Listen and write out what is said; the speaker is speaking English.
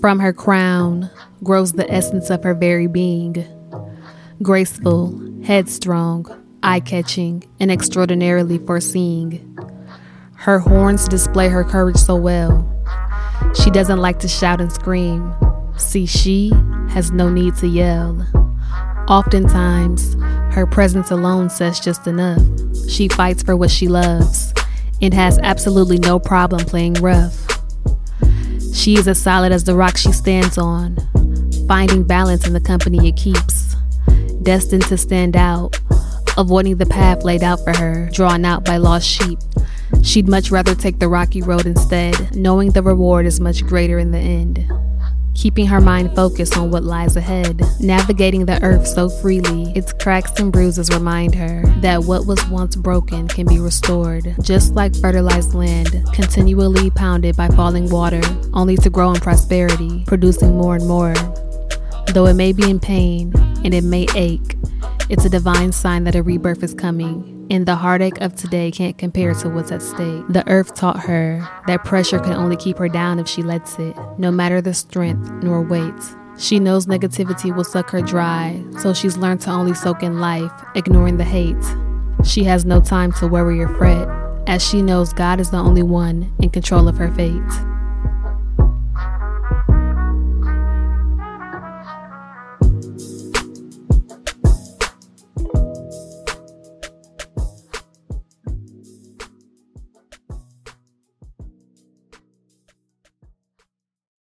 From her crown grows the essence of her very being graceful, headstrong, eye catching, and extraordinarily foreseeing. Her horns display her courage so well. She doesn't like to shout and scream. See, she has no need to yell. Oftentimes, her presence alone says just enough. She fights for what she loves and has absolutely no problem playing rough. She is as solid as the rock she stands on, finding balance in the company it keeps, destined to stand out, avoiding the path laid out for her, drawn out by lost sheep. She'd much rather take the rocky road instead, knowing the reward is much greater in the end. Keeping her mind focused on what lies ahead, navigating the earth so freely, its cracks and bruises remind her that what was once broken can be restored, just like fertilized land, continually pounded by falling water, only to grow in prosperity, producing more and more. Though it may be in pain and it may ache, it's a divine sign that a rebirth is coming and the heartache of today can't compare to what's at stake. The earth taught her that pressure can only keep her down if she lets it, no matter the strength nor weight. She knows negativity will suck her dry, so she's learned to only soak in life, ignoring the hate. She has no time to worry or fret, as she knows God is the only one in control of her fate.